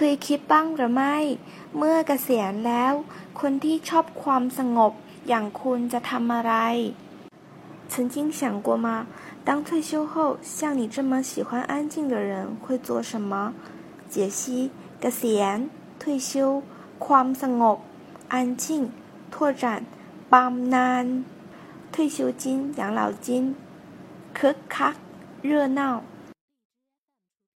เคยคิดบ้างหรือไม่ เมื่อเกษียณแล้ว คนที่ชอบความสงบอย่างคุณจะทำอะไร曾经想过吗？当退休后，像你这么喜欢安静的人会做什么？解析：เกษียณ退休ความสงบ安静拓展บำนาญ退休金养老金คึกคัก热闹